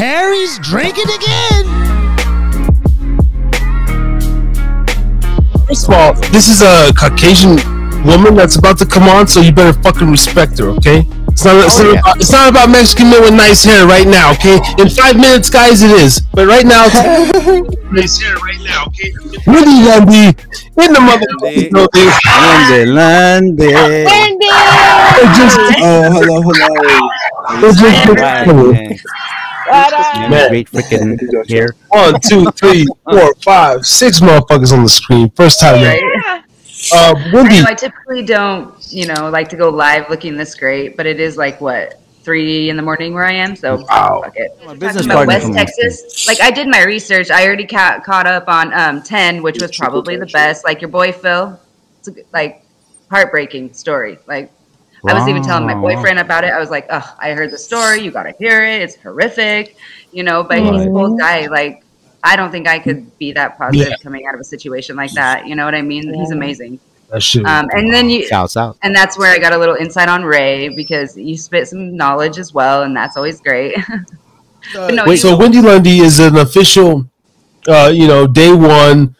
Harry's drinking again. First of all, this is a Caucasian woman that's about to come on, so you better fucking respect her, okay? It's not, it's, Oh, not yeah. about, it's not about Mexican men with nice hair right now, okay? In five minutes, guys, it is. But right now, it's nice hair right now, okay? Really, Andy, in the motherfucking building. Lande, lande. It just, Oh, hello, hello. it just Right, Great freaking hair. one, two, three, four, five, six motherfuckers on the screen. First time, man. Right? Uh, I know I typically don't, you know, like to go live looking this great, but it is like what three in the morning where I am. So Wow. fuck it. My business about partner West from- Texas. Like I did my research. I already ca- caught up on um, ten, which was probably the best. Like your boy Phil, it's a, good- like heartbreaking story. Like I was even telling my boyfriend about it. I was like, "Oh, I heard the story. You got to hear it. It's horrific." You know, but he's a cool guy. Like I don't think I could be that positive Yeah. coming out of a situation like that. You know what I mean? He's amazing. Um, and then you, Shouts out. and that's where I got a little insight on Ray because you spit some knowledge as well, and that's always great. No, Wait, you- so Wendy Lundy is an official, uh, you know, day one,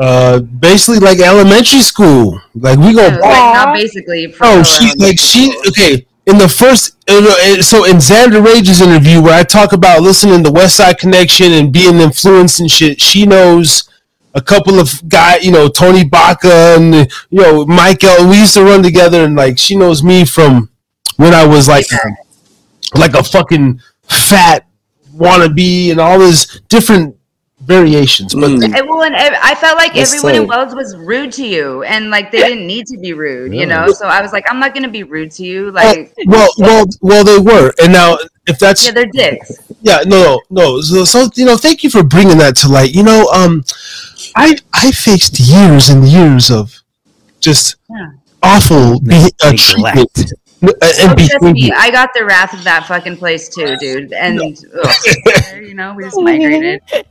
uh, basically like elementary school. Like we go like, not basically. for Oh, she like she okay. In the first, so in Xander Rage's interview, where I talk about listening to Westside Connection and being influenced and shit, she knows a couple of guy, you know, Tony Baca and you know Michael. We used to run together, and like she knows me from when I was like, like a fucking fat wannabe and all this different variations. But Mm. And, well, and I felt like That's everyone in. Wells was rude to you, and like they didn't need to be rude, you know. So I was like, I'm not gonna be rude to you, like. well, well, well, they were, and now if that's Yeah, they're dicks. Yeah, no, no, no. So, so you know, thank you for bringing that to light. You know, um, I I faced years and years of just Yeah. awful be- uh, treatment uh, and Oh, me, I got the wrath of that fucking place too, dude. And ugh, you know, we just migrated.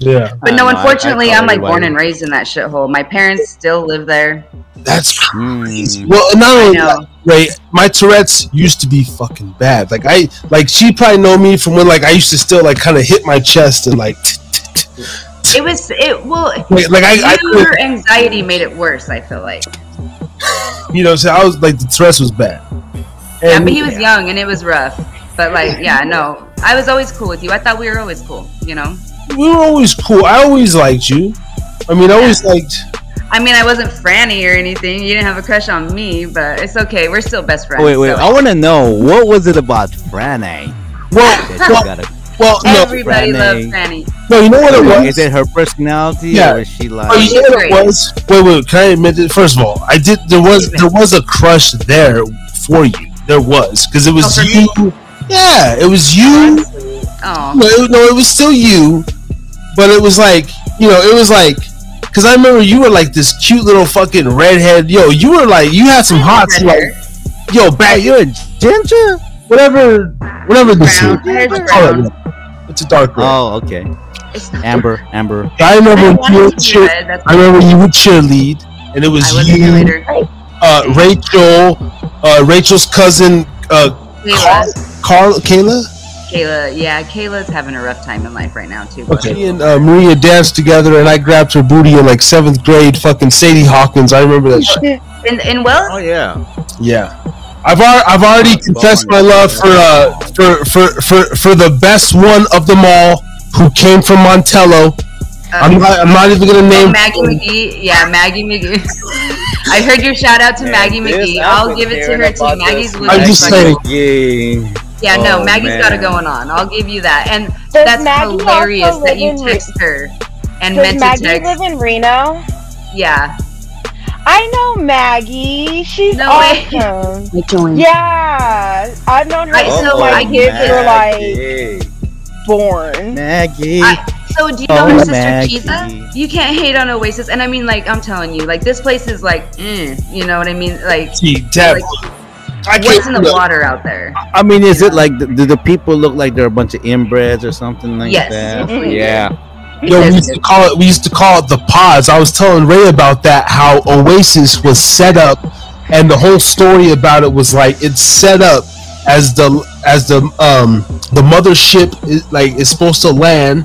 Yeah, But I no, know, I- I unfortunately, I'm like born and raised in that shithole. My parents still live there. that's crazy. Mm. Well, not I only know. that, right? My Tourette's used to be fucking bad. Like I, like she probably know me from when like I used to still like kind of hit my chest and like, It was it. Well, like, like I, I your anxiety made it worse. I feel like. you know, so I was like the Tourette's was bad. Yeah, And- but he was young and it was rough. But like, yeah, no, I was always cool with you. I thought we were always cool. You know. We were always cool. I always liked you. I mean, I always liked. I mean, I wasn't Franny or anything. You didn't have a crush on me, but it's okay. We're still best friends. Wait, wait. so- I want to know what was it about Franny Well, well, got well, no, Everybody Franny. loves Franny. no. You know what it was? Is it her personality Yeah. or is she like? Oh, you know what it was? Wait, wait. Can I admit it? First of all, I did. There was there was a crush there for you. There was because it was Oh, for you. Yeah, it was you. Oh, No, no, it was still you, but it was like you know, it was like because I remember you were like this cute little fucking redhead. Yo, you were like you had some hot red like yo back You're a ginger. whatever whatever this Brown. is. Hair's it brown. that. It's a dark red. Oh, okay. Amber, Amber. I I remember didn't you it would cheer. red, I remember you would cheerlead, and it was was you, cheerleader. uh, Rachel, uh, Rachel's cousin, uh, Kayla, Carl, Kayla. Kayla, yeah, Kayla's having a rough time in life right now too. but- She and uh, Maria danced together, and I grabbed her booty in like seventh grade. Fucking Sadie Hawkins, I remember that shit. In, in Wells, Oh yeah. Yeah, I've al- I've already confessed my love for uh for for for for the best one of them all, who came from Montello. I'm not I'm not even gonna Oh, name. Maggie McGee. Yeah, Maggie McGee. I heard your shout out to Maggie McGee. I'll give it to her too. Maggie's I'm legit just fucking- saying. Yeah. Yeah, no, Oh, Maggie's got it going on. I'll give you that. And Does that's Maggie hilarious that live you in Re- text her and Does meant to Maggie text. live in Reno? yeah. I know Maggie. She's No way. awesome. I joined. Yeah, I've known her Right, since so my I kids get were like born. Maggie. I- So do you Oh, know her sister Maggie. Chiza? You can't hate on Oasis, and I mean, like, I'm telling you, like, this place is like, mm, you know what I mean? Like, See, Deb, I what's in the look, water out there? I mean, is it like do the people look like they're a bunch of inbreds or something like Yes. that? Mhm. Yeah. Yo, we used to call it. We used to call it the pods. I was telling Ray about that. How Oasis was set up, and the whole story about it was like it's set up as the as the um the mothership is like is supposed to land.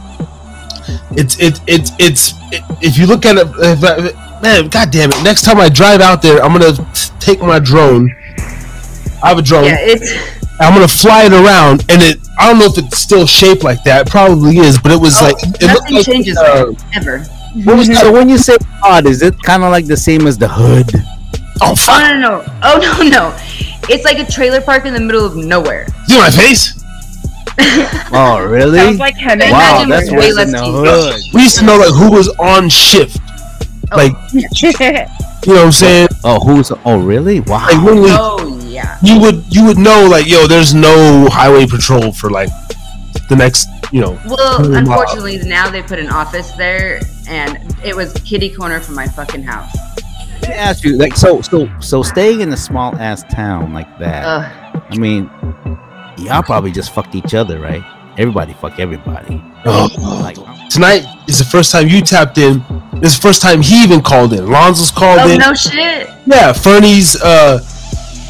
It's it it it's it, if you look at it, if I- man, god damn it! Next time I drive out there, I'm gonna take my drone. I have a drone. Yeah, it's I'm gonna fly it around, and it. I don't know if it's still shaped like that. It probably is, but it was oh, like it nothing like, changes uh, ever. What was so when you say odd, is it kind of like the same as the hood? oh Oh fuck! no, no, no! Oh no, no! It's like a trailer park in the middle of nowhere. See my face? Oh, really? Sounds like Henry. wow, Imagine that's way worse than less the hood. We used to know like who was on shift. Oh. Like you know what I'm saying? Oh, who's? Oh, really? Wow. Like literally, Oh yeah. you would you would know like yo, there's no highway patrol for like the next you know. Well, Holy wow. unfortunately, now they put an office there, and it was kitty corner from my fucking house. Let me ask you, like, so, so, so, staying in a small ass town like that. Ugh. I mean, y'all probably just fucked each other, right? Everybody fuck everybody. Oh. Like, Tonight is the first time you tapped in. This is the first time he even called in. Lonzo's called Oh in. no shit! Yeah, Fernie's uh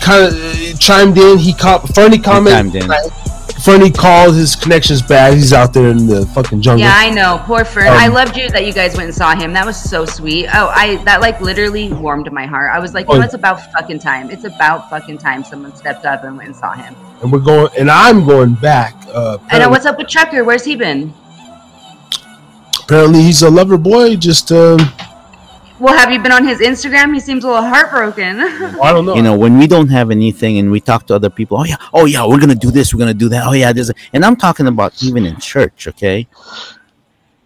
kind of uh, chimed in. He caught Fernie chimed commented. Fernie called. His connection's bad. He's out there in the fucking jungle. Yeah, I know. Poor Fern. Um, I loved you that you guys went and saw him. That was so sweet. Oh, I that like literally warmed my heart. I was like, you Oh. know, it's about fucking time. It's about fucking time someone stepped up and went and saw him. and we're going. And I'm going back. Uh, I know what's up with Trucker. Where's he been? apparently he's a lover boy. Just um, Well, have you been on his Instagram? He seems a little heartbroken. I don't know. you know, when we don't have anything and we talk to other people, oh yeah, oh yeah, we're gonna do this, we're gonna do that, oh yeah, this, and I'm talking about even in church, okay.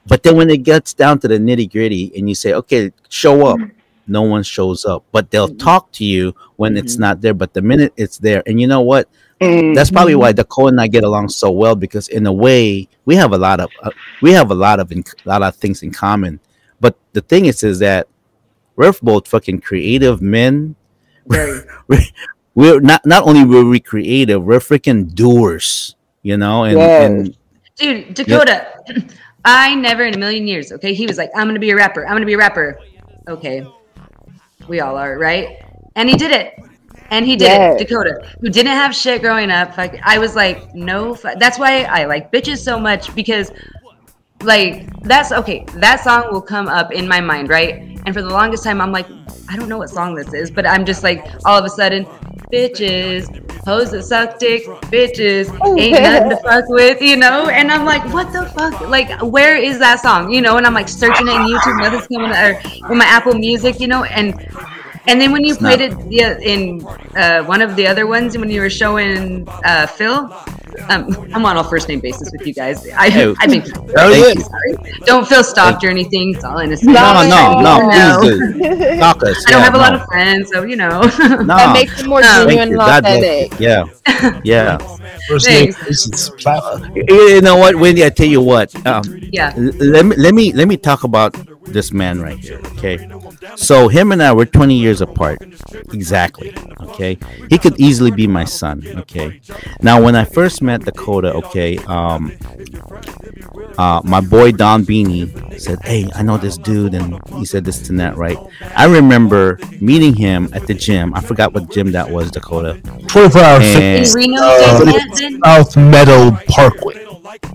But then when it gets down to the nitty gritty, and you say, okay, show up, no one shows up, but they'll mm-hmm. talk to you when it's mm-hmm. not there. But the minute it's there, and you know what? That's probably mm-hmm. why Dakota and I get along so well because in a way we have a lot of uh, we have a lot of a lot of things in common. But the thing is, is that we're both fucking creative men. Very. we're, we're not not only were we creative, we're freaking doers. You know, and, Yes. and Dude, Dakota, I never in a million years, okay? He was like, I'm gonna be a rapper. I'm gonna be a rapper. Okay. We all are, right? And he did it. And he did Yes. it. Dakota, who didn't have shit growing up. Like I was like, no. Fu-. That's why I like bitches so much because, like, that's okay. That song will come up in my mind, right? And for the longest time, I'm like, I don't know what song this is, but I'm just like, all of a sudden, bitches, hoes that suck dick, bitches, ain't nothing to fuck with, you know? And I'm like, what the fuck? Like, where is that song? You know? And I'm like searching it in YouTube, nothing's coming, or in my Apple Music, you know? And and then when you It's played not- it yeah, in uh, one of the other ones, when you were showing uh, Phil, um, I'm on a first name basis with you guys. I, Hey, I mean, Thank it. sorry. Don't feel stalked or anything. It's all innocent. no, No, no, no, no. please do. Talk us. I don't yeah, have a lot of friends, so you know. No, That makes it more Thank genuine thank you. and authentic. Yeah, yeah. First name basis you know what, Wendy? I tell you what. Um, yeah. L- let me let me let me talk about this man right here okay so him and i were 20 years apart. Exactly okay? He could easily be my son okay? Now when i first met dakota okay um uh my boy don beanie said hey i know this dude and he said this and that right? I remember meeting him at the gym. I forgot what gym that was dakota. 24 hour And- In. Reno, Uh, South Meadow Parkway,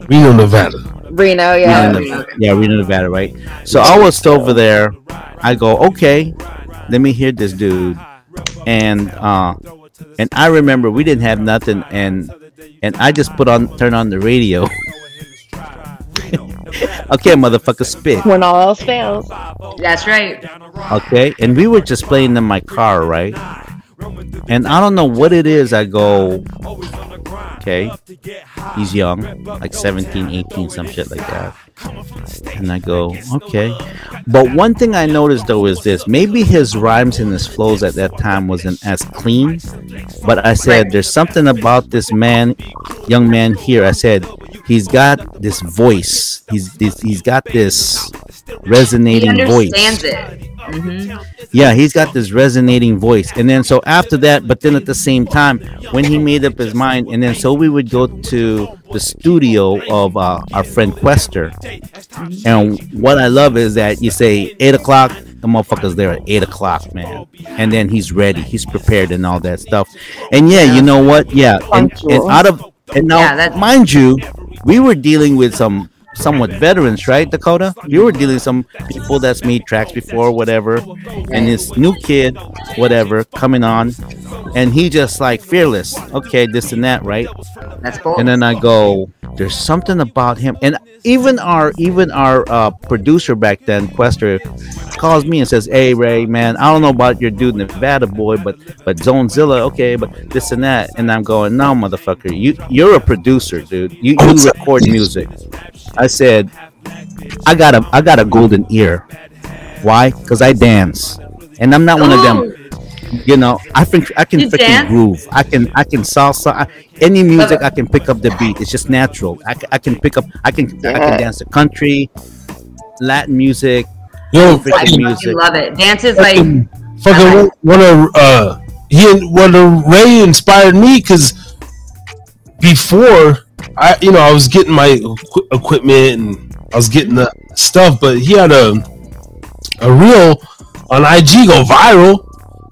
Reno, Nevada. Reno, yeah. Reno, Nev- yeah, Reno, Nevada, right? So I was over there. I go, okay, let me hear this dude, and uh, and I remember we didn't have nothing, and and I just put on, turn on the radio. okay, motherfucker, spit. When all else fails. That's right. Okay, and we were just playing in my car, right? And I don't know what it is. I go, okay, he's young, like 17, 18, some shit like that. And I go, okay. But one thing I noticed though is this maybe his rhymes and his flows at that time wasn't as clean. But I said, there's something about this man, young man here. I said, he's got this voice. He's he's got this He resonating voice. understands it. hmm Yeah, he's got this resonating voice. And then so after that, but then at the same time, when he made up his mind, and then so we would go to the studio of uh, our friend Quester. And what I love is that you say eight o'clock, the motherfucker's there at eight o'clock, man, and then he's ready, he's prepared, and all that stuff. And yeah, you know what? Yeah, and, and out of and now, Yeah, mind you, we were dealing with some somewhat veterans, right, Dakota? You were dealing with some people that's made tracks before, whatever, and this new kid, whatever, coming on, and he just like fearless. Okay, this and that, right? That's cool. and then I go, there's something about him, and even our even our uh, producer back then, Quester, calls me and says, "Hey Ray, man, I don't know about your dude Nevada boy, but but Zonezilla, okay, but this and that," and I'm going, "No, motherfucker, you you're a producer, dude. You you record music." I said, "I got a I got a golden ear. Why? Because I dance, and I'm not one of them." you know i think i can You freaking dance? groove i can i can salsa I, any music i can pick up the beat it's just natural i, ca- I can pick up i can i can dance the country latin music Yo, I freaking music love it. Dance is like fucking, fucking one- one of uh he one of Ray inspired me because before I you know I was getting my equi- equipment and I was getting the stuff, but he had a a reel on IG go viral,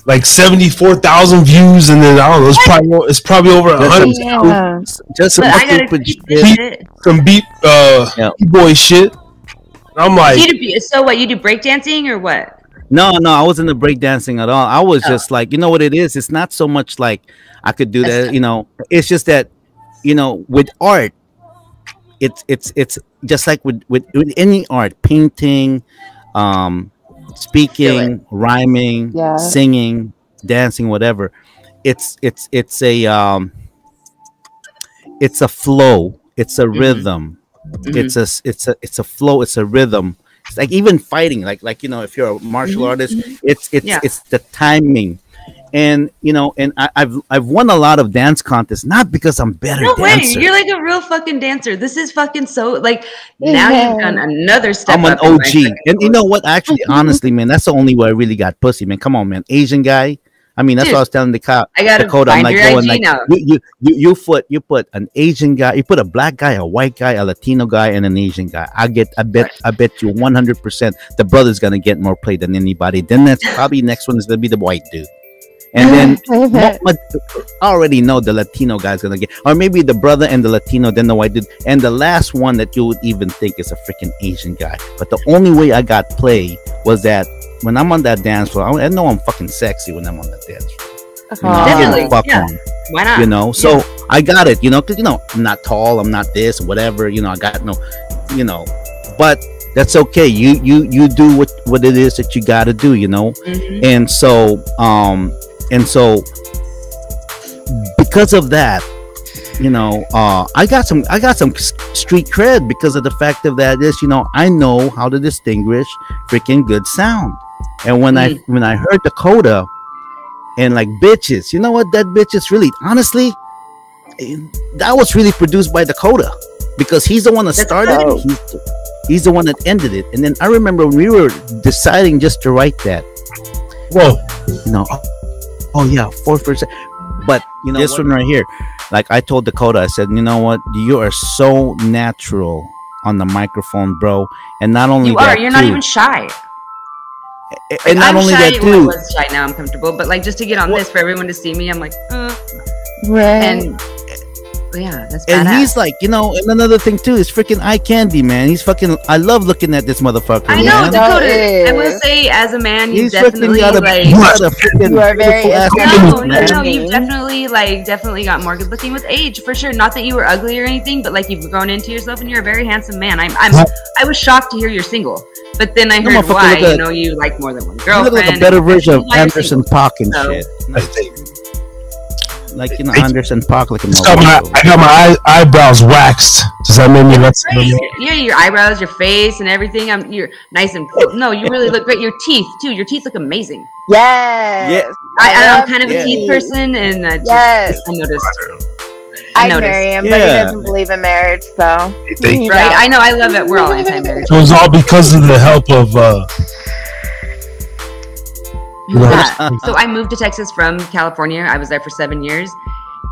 like seventy four thousand views, and then I don't know, it's probably it's probably over a hundred Yeah. just some but I gotta stupid keep shit this shit. some beat uh Yeah. boy shit. I'm like, You do, so what? You do breakdancing or what? no no i wasn't the breakdancing at all i was Oh. just like you know what it is it's not so much like i could do that you know it's just that you know with art it's it's it's just like with with, with any art painting um speaking rhyming Yeah. singing dancing whatever it's it's it's a um it's a flow it's a rhythm. It's a it's a it's a flow it's a rhythm. It's like even fighting like like you know if you're a martial artist it's it's Yeah. it's the timing and you know and I, i've i've won a lot of dance contests not because i'm better No way. dancer You're like a real fucking dancer. This is fucking so like now you've done another step. I'm an up OG, and you know what? Actually, honestly, man, that's the only way I really got pussy, man. Come on, man, Asian guy. I mean, that's Dude, what I was telling the cop. I gotta Dakota, I'm find like your going IG like now. you, you you you put you put an Asian guy, you put a black guy, a white guy, a Latino guy, and an Asian guy. I get, I bet, I bet you 100 percent the brother's gonna get more play than anybody. Then that's probably next one is gonna be the white dude, and then mo- mo- I already know the Latino guy's gonna get, or maybe the brother and the Latino, then the white dude, and the last one that you would even think is a freaking Asian guy. But the only way I got play was that when I'm on that dance floor, I, I know I'm fucking sexy when I'm on that dance floor. You know, Definitely, fuck yeah. on, Why not? you know. So I got it, you know, because you know I'm not tall, I'm not this, whatever, you know. I got no, you know, but that's okay. You you you do what what it is that you got to do, you know Mhm. and so um and so because of that you know uh i got some i got some street cred because of the fact of that is you know i know how to distinguish freaking good sound. And when i when i heard dakota and like bitches you know what that bitch is really? Honestly that was really produced by dakota because he's the one that That's started it. he's, he's the one that ended it. And then i remember when we were deciding just to write that whoa, you know, oh, yeah, four percent. But you know, this one right here, like I told Dakota, I said, you know what, you are so natural on the microphone, bro. And not only You that, are. You're not even shy. a- and not I'm only shy. that, well, I too. was shy. Now I'm comfortable. But like just to get on this for everyone to see me, I'm like, uh, Right. and yeah, that's And badass. he's like, you know, and another thing too is freaking eye candy, man. He's fucking. I love looking at this motherfucker. I know man. Dakota. I will say, as a man, you He's definitely freaking got a, like. he's got a freaking You are very ass No, no, no, you've definitely like definitely got more good looking with age for sure. Not that you were ugly or anything, but like you've grown into yourself and you're a very handsome man. I'm, I'm I was shocked to hear you're single, but then I heard motherfucker, why. look You know, you like more than one You girlfriend. look like a better version of Anderson single. .Paak and So- shit. I think Like you know, Anderson .Paak looking. I got my I got my eye, eyebrows waxed. Does that make me less? Great. Yeah, your eyebrows, your face, and everything. I'm you're nice and no. You really look great. Your teeth too. Your teeth look amazing. yes. I, I'm kind of a teeth person, and uh, just- Yes. I noticed. I I noticed. marry him, but he Yeah. doesn't believe in marriage, so. Right? I know. I love it. We're all anti-marriage. It was all because of the help of uh, Yeah. So I moved to Texas from California. I was there for seven years,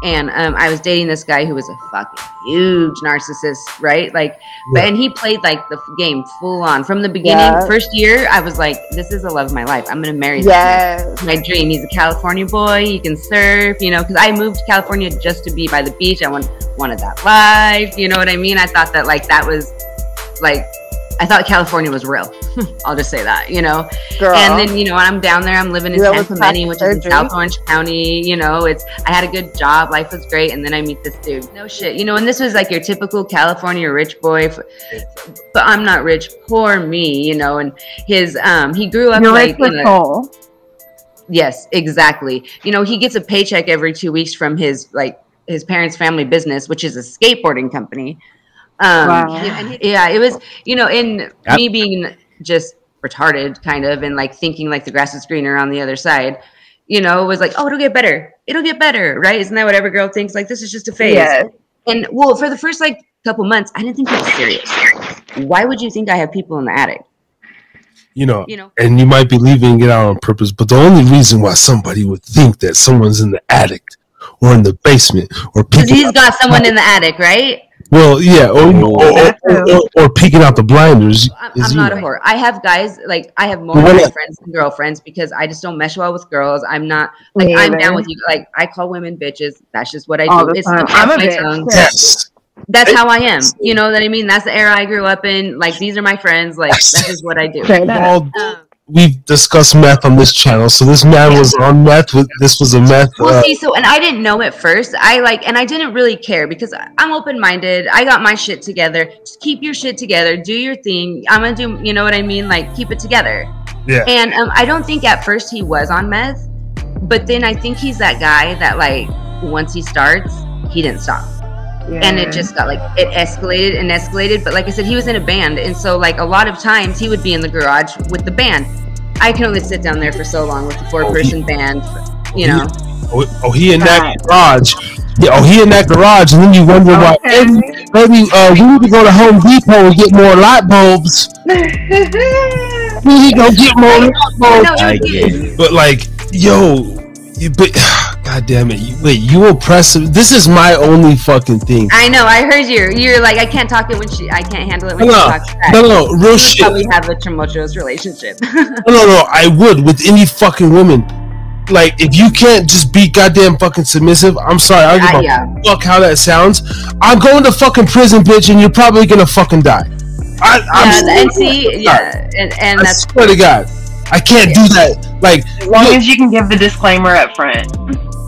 and um, I was dating this guy who was a fucking huge narcissist, right? Like, but and he played like the game full on from the beginning. Yeah. First year, I was like, "This is the love of my life. I'm gonna marry this man." My dream. He's a California boy. He can surf, you know, because I moved to California just to be by the beach. I want, wanted that life. You know what I mean? I thought that like that was like I thought California was real. I'll just say that, you know. Girl. And then you know, I'm down there. I'm living in Tampa plastic which is in? South Orange County. You know, it's I had a good job. Life was great, and then I meet this dude. No shit, you know. And this was like your typical California rich boy, but I'm not rich. Poor me, you know. And his um, he grew up You're like rich in. Yes, exactly. You know, he gets a paycheck every two weeks from his like his parents' family business, which is a skateboarding company. Um, Wow. and yeah, it was you know, in Yep. me being just retarded, kind of, and like thinking like the grass is greener on the other side. You know, it was like, oh, it'll get better. It'll get better, right? Isn't that what every girl thinks? Like, this is just a phase. Yes. And well, for the first like couple months, I didn't think it was serious. Why would you think I have people in the attic? You know, You know, and you might be leaving it out on purpose, but the only reason why somebody would think that someone's in the attic or in the basement or because he's got someone in the attic, right? Well, yeah, or, or, or, or, or peeking out the blinders. I'm, is I'm not a whore. I have guys like I have more Well, guy friends than girlfriends because I just don't mesh well with girls. I'm not like Me I'm down with you. Like I call women bitches. That's just what I do. It's I'm a my bitch. tongue. Yes. That's how I am. You know what I mean? That's the era I grew up in. Like these are my friends. Like that's just what I do. Straight up. All, we've discussed meth on this channel, so this man was on meth. With this was a meth. Well, Uh, see, so and I didn't know at first. I like, and I didn't really care because I'm open minded. I got my shit together. Just keep your shit together. Do your thing. I'm gonna do. You know what I mean? Like keep it together. Yeah. And um, I don't think at first he was on meth, but then I think he's that guy that like once he starts, he didn't stop. And it just got like it escalated and escalated. But like I said, he was in a band, and so like a lot of times he would be in the garage with the band. I can only sit down there for so long with the four person band, you know. oh, oh, he in that garage. Yeah, oh, he in that garage, and then you wonder why. Maybe, maybe uh, we need to go to Home Depot and get more light bulbs. We need to go get more light bulbs. No, I get it. But like, yo, you, but god damn it, you, wait, you oppressive. This is my only fucking thing. I know. I heard you. You're like, I can't talk it when she. I can't handle it when No, she no, talks back. no, no, real You shit. Probably have a tumultuous relationship. No, no, no. I would with any fucking woman. Like, if you can't just be goddamn fucking submissive, I'm sorry. I don't give Uh, a yeah. fuck how that sounds. I'm going to fucking prison, bitch, and you're probably gonna fucking die. I, I'm yeah, and see, yeah, and, and I that's swear to God, I can't do that. Like, As long as you can give the disclaimer up front.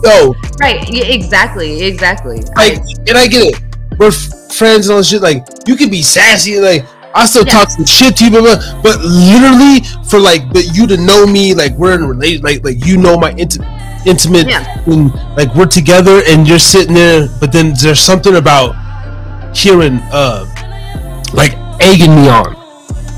Yo, right. Yeah, exactly, exactly. like, and I get it. We're f- friends and all shit. Like, you can be sassy. Like, I still Yeah. talk some shit to you, blah, blah, but literally for like, but you to know me, like we're in relation, like, like you know my inti- intimate, Yeah. and like we're together, and you're sitting there. But then there's something about hearing, uh, like egging me on,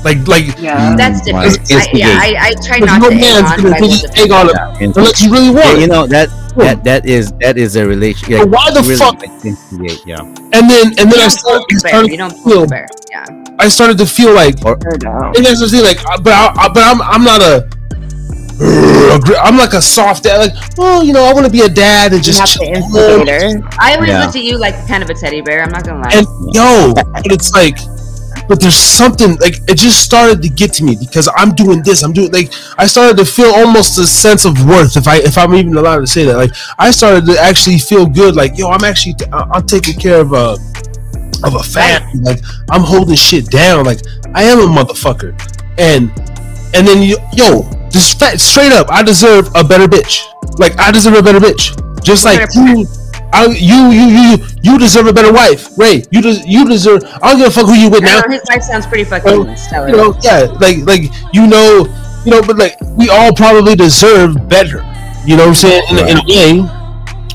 like, like. Yeah. That's different. I, yeah, I, I try not no to egg man's on, gonna but I really egg on it Yeah, and- unless you really want yeah, you know that that that is that is a relation. But why the really, fuck- yeah. and then and then You I started, poke bear. started You don't to feel, bear. Yeah. I started to feel like Or no. And that's the thing, like, but I, I, but I'm I'm not a. I'm like a soft dad. Like, oh, you know, I want to be a dad and just have chill. the instigator. I always Yeah. looked at you like kind of a teddy bear. I'm not gonna lie. And yo, but it's like, but there's something like it just started to get to me because I'm doing this. I'm doing like I started to feel almost a sense of worth if I if I'm even allowed to say that. Like I started to actually feel good. Like yo, I'm actually t- I'm taking care of a of a family. Like I'm holding shit down. Like I am a motherfucker. And and then you, yo, just straight up, I deserve a better bitch. Like I deserve a better bitch. Just like you, I, you, you, you, you deserve a better wife. Ray, you des- you deserve. I don't give a fuck who you with now. know, his life sounds pretty fucking stellar. You know, yeah, like like you know, you know, but like we all probably deserve better. You know what I'm saying? In, a- in a way,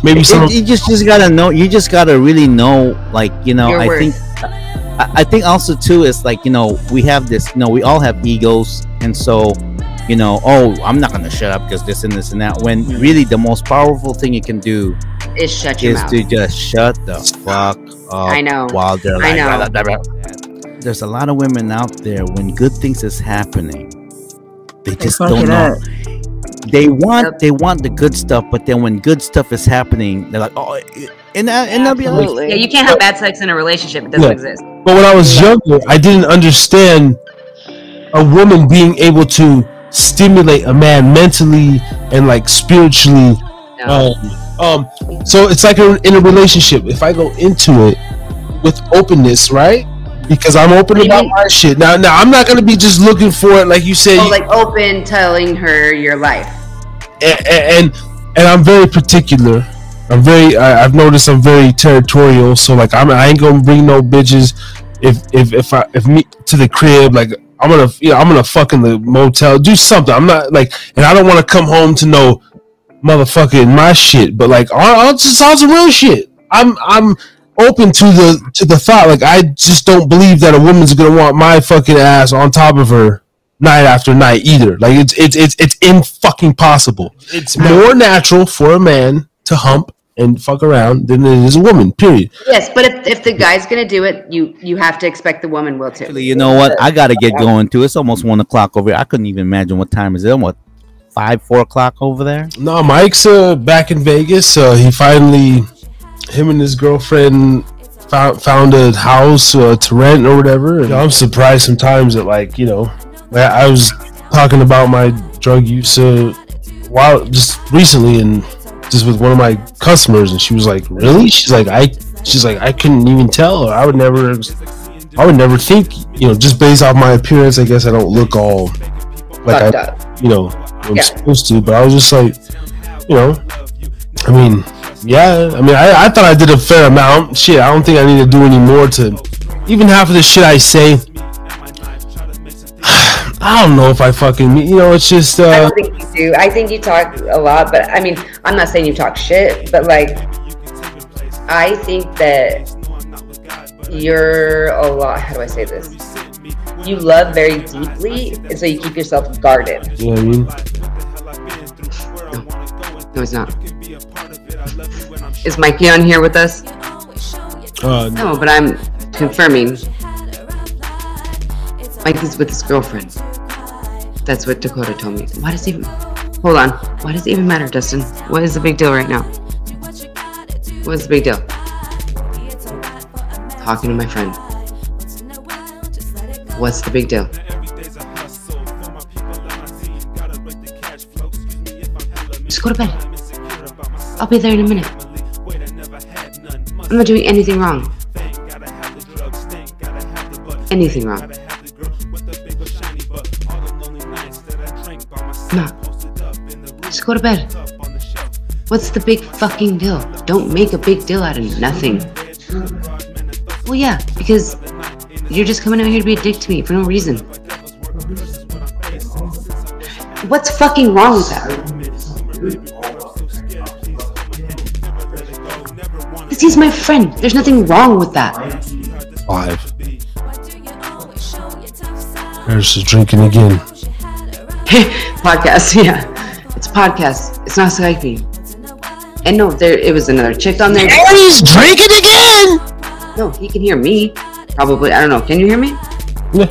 maybe some. It- you just just gotta know. You just gotta really know, like you know. Your I worth. think. I, I think also too is like you know we have this. You know we all have egos, and so you know oh I'm not gonna shut up because this and this and that. When mm-hmm. really the most powerful thing you can do Is shut your is mouth. to just shut the fuck up. I know. While they're I like, know. blah, blah, blah, blah. There's a lot of women out there when good things is happening, they just don't it know. up. they want they want the good stuff, but then when good stuff is happening, they're like, oh, it- and that, and they'll be like, Yeah, you can't have bad sex in a relationship. It doesn't Yeah. exist. But when I was younger, I didn't understand a woman being able to stimulate a man mentally and like spiritually. No. Um, um, so it's like a, in a relationship. If I go into it with openness, right? Because I'm open about my shit. Now, now I'm not gonna be just looking for it, like you said. oh, like open telling her your life. and, and and I'm very particular. I'm very. I, I've noticed I'm very territorial. So like, I'm. I ain't gonna bring no bitches. If if if I if me to the crib, like I'm gonna you know I'm gonna fuck in the motel, do something. I'm not like, and I don't want to come home to no motherfucking my shit. But like, I'll, I'll just on some real shit. I'm I'm open to the to the thought. Like, I just don't believe that a woman's gonna want my fucking ass on top of her night after night either. Like it's it's it's it's in fucking possible. It's more natural for a man to hump and fuck around than it is a woman. Period. Yes, but if, if the guy's gonna do it, you you have to expect the woman will too. Actually, you know what? I gotta get going too. It's almost one o'clock over here. I couldn't even imagine what time is it. What five, four o'clock over there? No, Mike's uh, back in Vegas. Uh, he finally, him and his girlfriend found found a house uh, to rent or whatever. And I'm surprised sometimes that like you know, like, I was talking about my drug use uh, while just recently and just with one of my customers, and she was like, "Really?" She's like, "I." She's like, "I couldn't even tell. Or I would never." I would never think, you know, just based off my appearance, I guess I don't look all like Fucked I, you know, I'm Yeah. supposed to. But I was just like, you know, I mean, yeah, I mean, I, I thought I did a fair amount. Shit, I don't think I need to do any more to even half of the shit I say. I don't know if I fucking, you know, it's just, I uh, don't think you do. I think you talk a lot, but I mean, I'm not saying you talk shit, but like, I think that you're a lot. How do I say this? You love very deeply, and so you keep yourself guarded. you know what I mean? No, it's not. Is Mikey on here with us? Uh, No, but I'm confirming. Mikey's with his girlfriend. That's what Dakota told me. Why does it even? Hold on. Why does it even matter, Dustin? What is the big deal right now? What's the big deal? Talking to my friend. What's the big deal? Just go to bed. I'll be there in a minute. I'm not doing anything wrong. Anything wrong. No. Just go to bed. What's the big fucking deal? Don't make a big deal out of nothing. Well, yeah, because you're just coming out here to be a dick to me for no reason. What's fucking wrong with that? Because he's my friend. There's nothing wrong with that. five. There's the drinking again. podcast, yeah. It's podcast. It's not Skype. And no, there it was another chick on there. And he's drinking again. No, he can hear me. Probably. I don't know. Can you hear me? Yeah.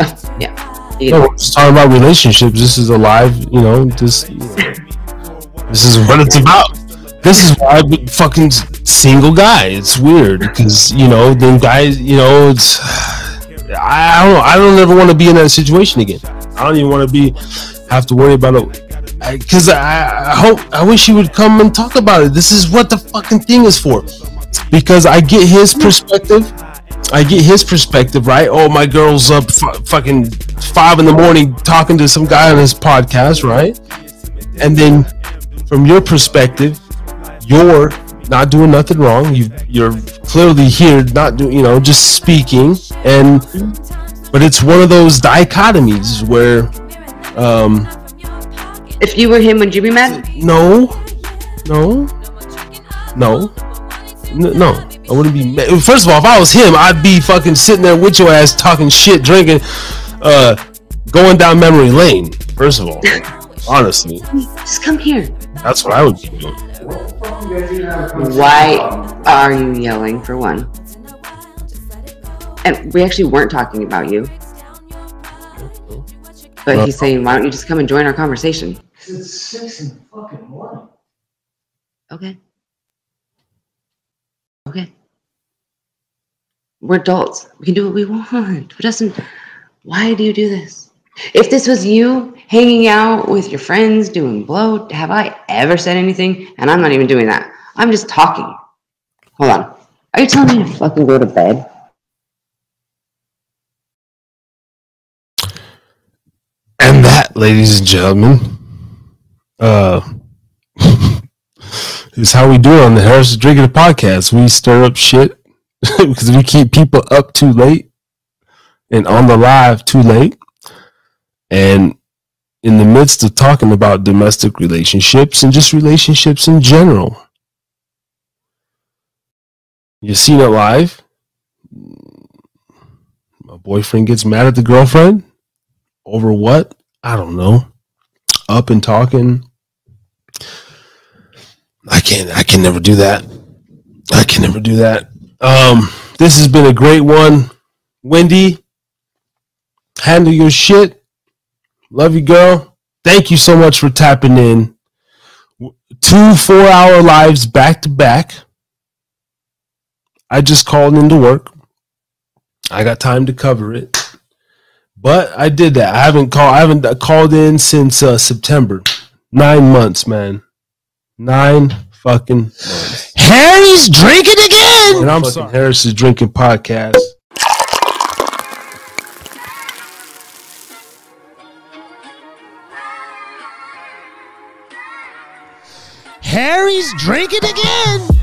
Oh, yeah. You No, we're just talking about relationships. This is a live, you know, this, this is what it's about. This is why I'm a fucking single guy. It's weird because you know, then guys, you know, it's. I, I don't know. I don't ever want to be in that situation again. I don't even want to be have to worry about it because I, I hope I wish he would come and talk about it. This is what the fucking thing is for. Because I get his perspective. I get his perspective, right? Oh, my girl's up f- fucking five in the morning talking to some guy on his podcast, right? And then from your perspective, you're not doing nothing wrong. You you're clearly here, not doing, you know, just speaking. And but it's one of those dichotomies where, um, If you were him, would you be mad? no, no, no, no. I wouldn't be. ma- First of all, if I was him, I'd be fucking sitting there with your ass talking shit, drinking, uh, going down memory lane. First of all, honestly, Just come here. that's what I would be doing. Why are you yelling for one? And we actually weren't talking about you. But he's saying, why don't you just come and join our conversation? It's six in fucking morning. Okay. Okay. We're adults. We can do what we want. Who doesn't? Why do you do this? If this was you hanging out with your friends doing blow, have I ever said anything? And I'm not even doing that. I'm just talking. Hold on. Are you telling me to fucking go to bed? And that, ladies and gentlemen, uh, is how we do it on the Harris Drinking the podcast. We stir up shit because we keep people up too late and on the live too late. And in the midst of talking about domestic relationships and just relationships in general, you seen it live. My boyfriend gets mad at the girlfriend over what? I don't know. Up and talking. I can't I can never do that. I can never do that. Um this has been a great one. Wendy, handle your shit. Love you, girl. Thank you so much for tapping in. Two four hour lives back to back. I just called into work. I got time to cover it. But I did that. I haven't called. I haven't called in since uh, September. Nine months, man. Nine fucking months. Harry's drinking again. And I'm fucking Harris is drinking podcast. Harry's drinking again.